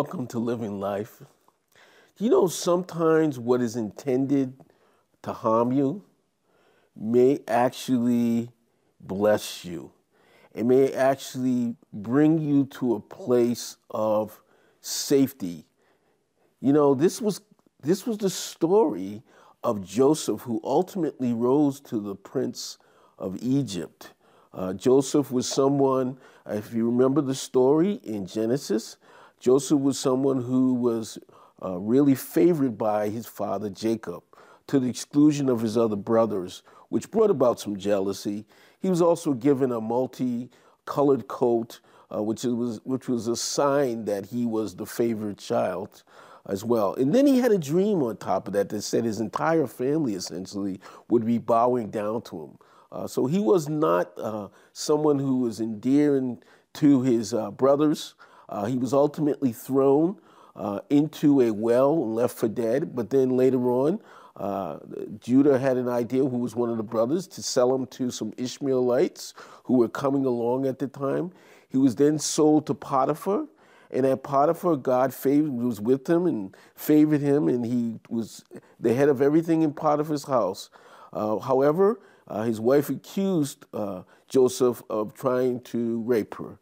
Welcome to Living Life. You know, sometimes what is intended to harm you may actually bless you. It may actually bring you to a place of safety. You know, this was this was the story of Joseph who ultimately rose to the prince of Egypt. Uh, Joseph was someone, if you remember the story in Genesis, Joseph was someone who was uh, really favored by his father Jacob to the exclusion of his other brothers, which brought about some jealousy. He was also given a multi-colored coat, uh, which was which was a sign that he was the favored child as well. And then he had a dream on top of that that said his entire family essentially would be bowing down to him. Uh, so he was not uh, someone who was endearing to his uh, brothers. Uh, he was ultimately thrown uh, into a well and left for dead. But then later on, uh, Judah had an idea, who was one of the brothers, to sell him to some Ishmaelites who were coming along at the time. He was then sold to Potiphar. And at Potiphar, God favored, was with him and favored him, and he was the head of everything in Potiphar's house. Uh, however, uh, his wife accused uh, Joseph of trying to rape her.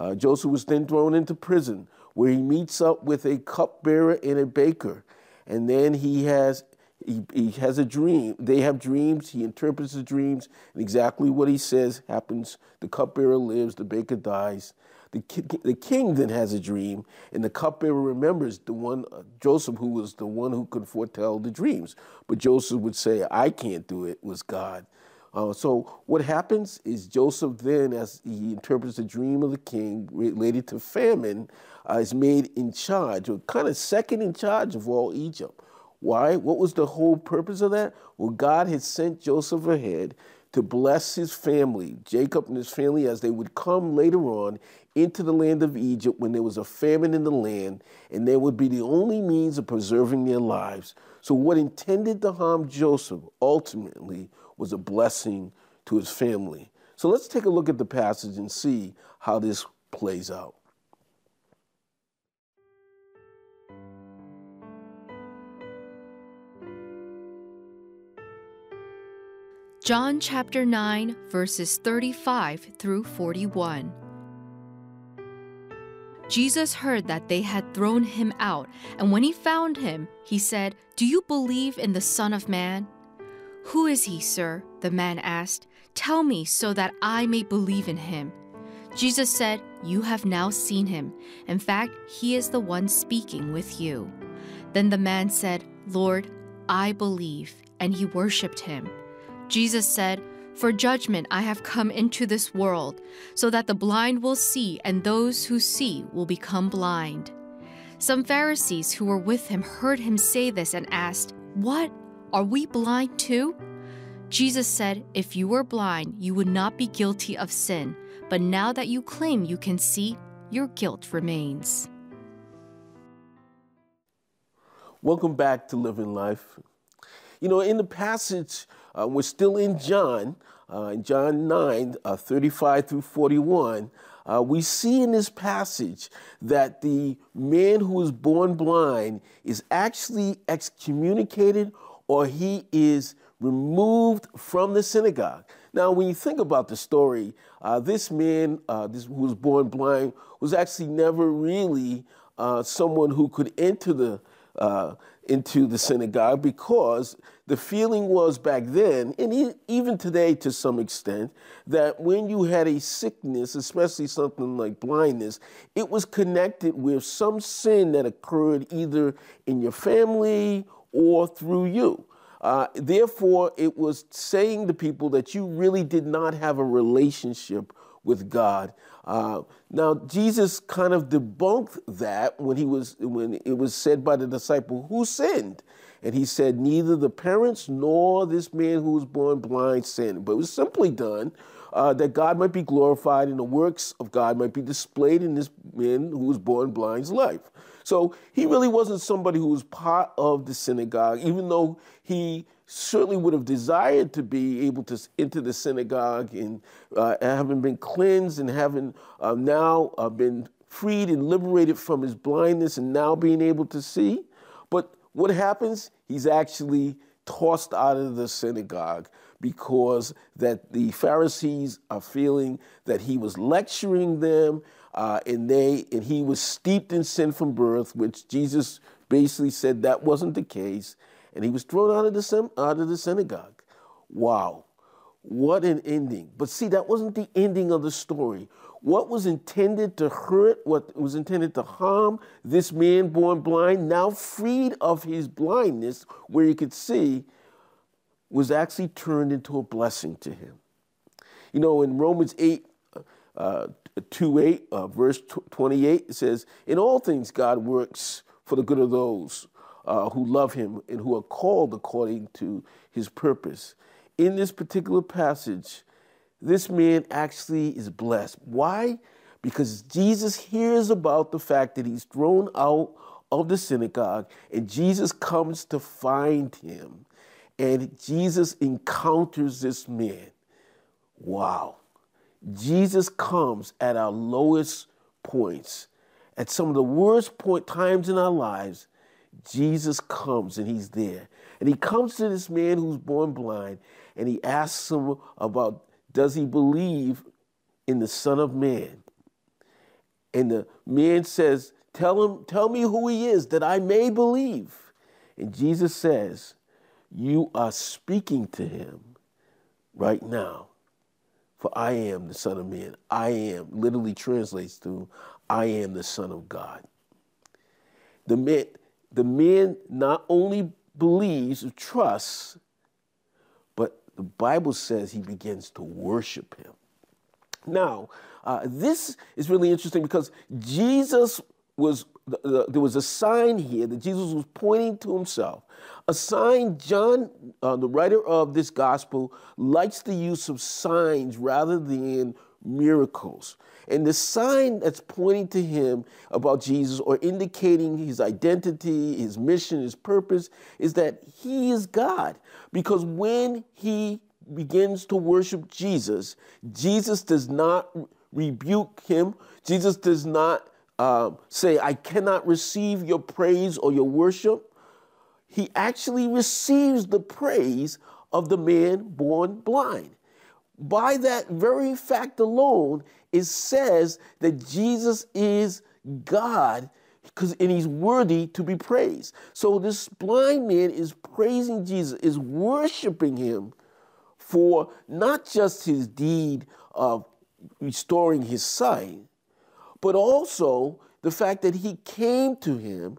Uh, Joseph was then thrown into prison where he meets up with a cupbearer and a baker. And then he has he, he has a dream. They have dreams. He interprets the dreams, and exactly what he says happens. The cupbearer lives, the baker dies. The, ki- the king then has a dream, and the cupbearer remembers the one, uh, Joseph, who was the one who could foretell the dreams. But Joseph would say, I can't do it, it was God. Uh, so what happens is Joseph then, as he interprets the dream of the king related to famine, uh, is made in charge, or kind of second in charge of all Egypt. Why? What was the whole purpose of that? Well, God had sent Joseph ahead to bless his family, Jacob and his family, as they would come later on into the land of Egypt when there was a famine in the land, and they would be the only means of preserving their lives. So, what intended to harm Joseph ultimately was a blessing to his family. So let's take a look at the passage and see how this plays out. John chapter 9, verses 35 through 41. Jesus heard that they had thrown him out, and when he found him, he said, Do you believe in the Son of Man? Who is he, sir? The man asked. Tell me so that I may believe in him. Jesus said, You have now seen him. In fact, he is the one speaking with you. Then the man said, Lord, I believe. And he worshiped him. Jesus said, For judgment I have come into this world, so that the blind will see, and those who see will become blind. Some Pharisees who were with him heard him say this and asked, What? Are we blind too? Jesus said, If you were blind, you would not be guilty of sin, but now that you claim you can see, your guilt remains. Welcome back to Living Life. You know, in the passage, uh, we're still in John, uh, in John 9, uh, 35 through 41. Uh, we see in this passage that the man who was born blind is actually excommunicated or he is removed from the synagogue. Now, when you think about the story, uh, this man uh, this, who was born blind was actually never really uh, someone who could enter the uh, into the synagogue because the feeling was back then, and even today to some extent, that when you had a sickness, especially something like blindness, it was connected with some sin that occurred either in your family or through you. Uh, therefore, it was saying to people that you really did not have a relationship with God. Uh, now Jesus kind of debunked that when he was when it was said by the disciple, "Who sinned?" And he said, Neither the parents nor this man who was born blind sinned, but it was simply done uh, that God might be glorified and the works of God might be displayed in this man who was born blind's life. So he really wasn't somebody who was part of the synagogue, even though he certainly would have desired to be able to enter the synagogue and uh, having been cleansed and having uh, now uh, been freed and liberated from his blindness and now being able to see. But what happens? He's actually tossed out of the synagogue because that the Pharisees are feeling that he was lecturing them uh, and they and he was steeped in sin from birth, which Jesus basically said that wasn't the case, and he was thrown out of the out of the synagogue. Wow, what an ending! But see, that wasn't the ending of the story. What was intended to hurt, what was intended to harm this man born blind, now freed of his blindness, where he could see, was actually turned into a blessing to him. You know, in Romans 8, uh, 2 8, uh, verse 28, it says, In all things God works for the good of those uh, who love him and who are called according to his purpose. In this particular passage, this man actually is blessed. Why? Because Jesus hears about the fact that he's thrown out of the synagogue and Jesus comes to find him and Jesus encounters this man. Wow. Jesus comes at our lowest points, at some of the worst point times in our lives. Jesus comes and he's there. And he comes to this man who's born blind and he asks him about does he believe in the Son of Man? And the man says, Tell him, tell me who he is, that I may believe. And Jesus says, You are speaking to him right now. For I am the Son of Man. I am, literally translates to, I am the Son of God. The man, the man not only believes or trusts, but the Bible says he begins to worship him. Now, uh, this is really interesting because Jesus was, there was a sign here that Jesus was pointing to himself. A sign, John, uh, the writer of this gospel, likes the use of signs rather than miracles. And the sign that's pointing to him about Jesus or indicating his identity, his mission, his purpose is that he is God. Because when he begins to worship Jesus, Jesus does not rebuke him. Jesus does not uh, say, I cannot receive your praise or your worship. He actually receives the praise of the man born blind. By that very fact alone, it says that Jesus is God because and he's worthy to be praised. So this blind man is praising Jesus, is worshiping him for not just his deed of restoring his sight, but also the fact that he came to him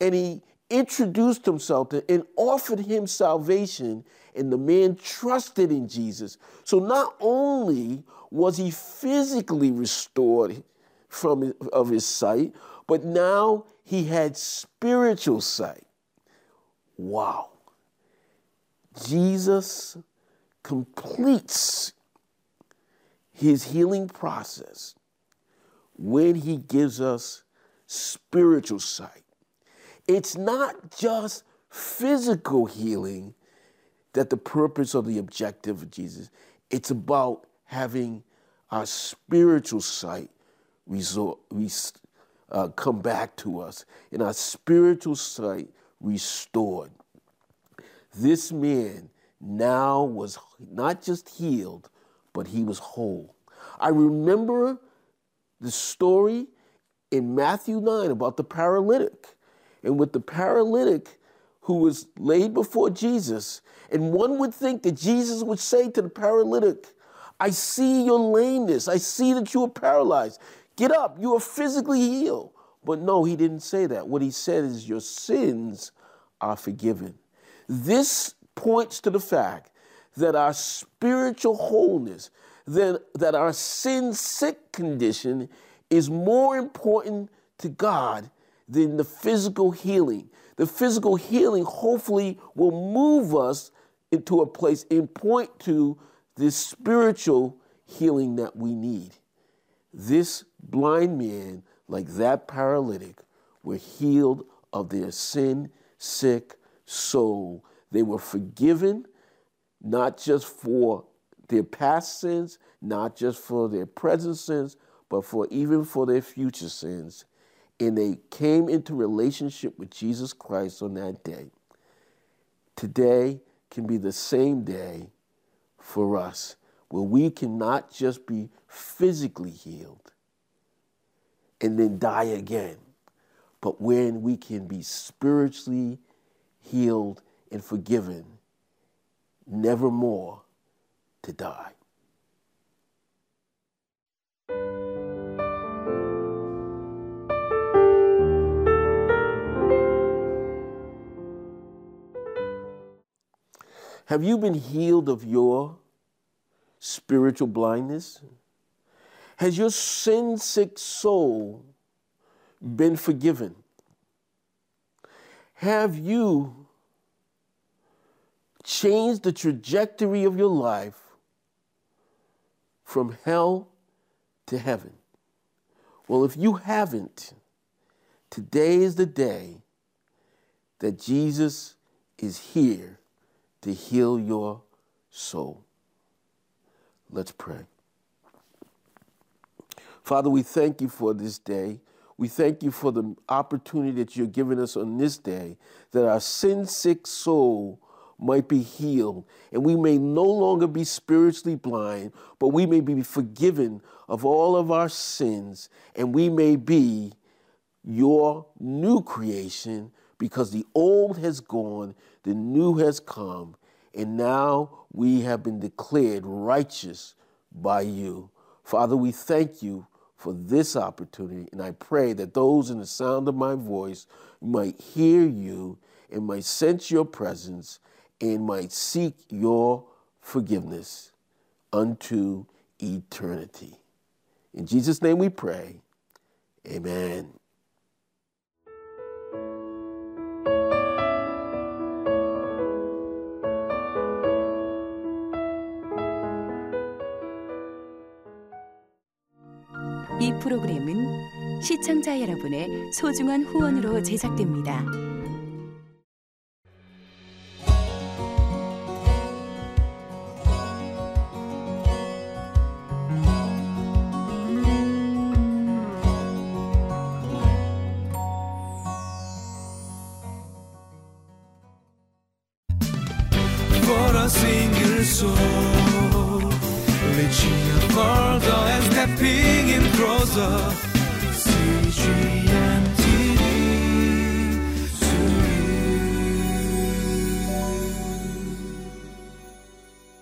and he introduced himself to and offered him salvation and the man trusted in Jesus. So not only was he physically restored from of his sight, but now he had spiritual sight. Wow. Jesus completes his healing process when he gives us spiritual sight. It's not just physical healing that the purpose or the objective of Jesus. It's about having our spiritual sight resort, uh, come back to us and our spiritual sight restored. This man now was not just healed, but he was whole. I remember the story in Matthew 9 about the paralytic. And with the paralytic, who was laid before Jesus. And one would think that Jesus would say to the paralytic, I see your lameness. I see that you are paralyzed. Get up. You are physically healed. But no, he didn't say that. What he said is, Your sins are forgiven. This points to the fact that our spiritual wholeness, then that our sin sick condition is more important to God than the physical healing. The physical healing hopefully will move us into a place and point to this spiritual healing that we need. This blind man, like that paralytic, were healed of their sin sick soul. They were forgiven, not just for their past sins, not just for their present sins, but for even for their future sins. And they came into relationship with Jesus Christ on that day. Today can be the same day for us, where we cannot just be physically healed and then die again, but when we can be spiritually healed and forgiven, never more to die. Have you been healed of your spiritual blindness? Has your sin sick soul been forgiven? Have you changed the trajectory of your life from hell to heaven? Well, if you haven't, today is the day that Jesus is here to heal your soul. Let's pray. Father, we thank you for this day. We thank you for the opportunity that you're giving us on this day that our sin sick soul might be healed and we may no longer be spiritually blind, but we may be forgiven of all of our sins and we may be your new creation because the old has gone, the new has come, and now we have been declared righteous by you. Father, we thank you for this opportunity, and I pray that those in the sound of my voice might hear you and might sense your presence and might seek your forgiveness unto eternity. In Jesus' name we pray. Amen. 이 프로그램은 시청자 여러분의 소중한 후원으로 제작됩니다. Reaching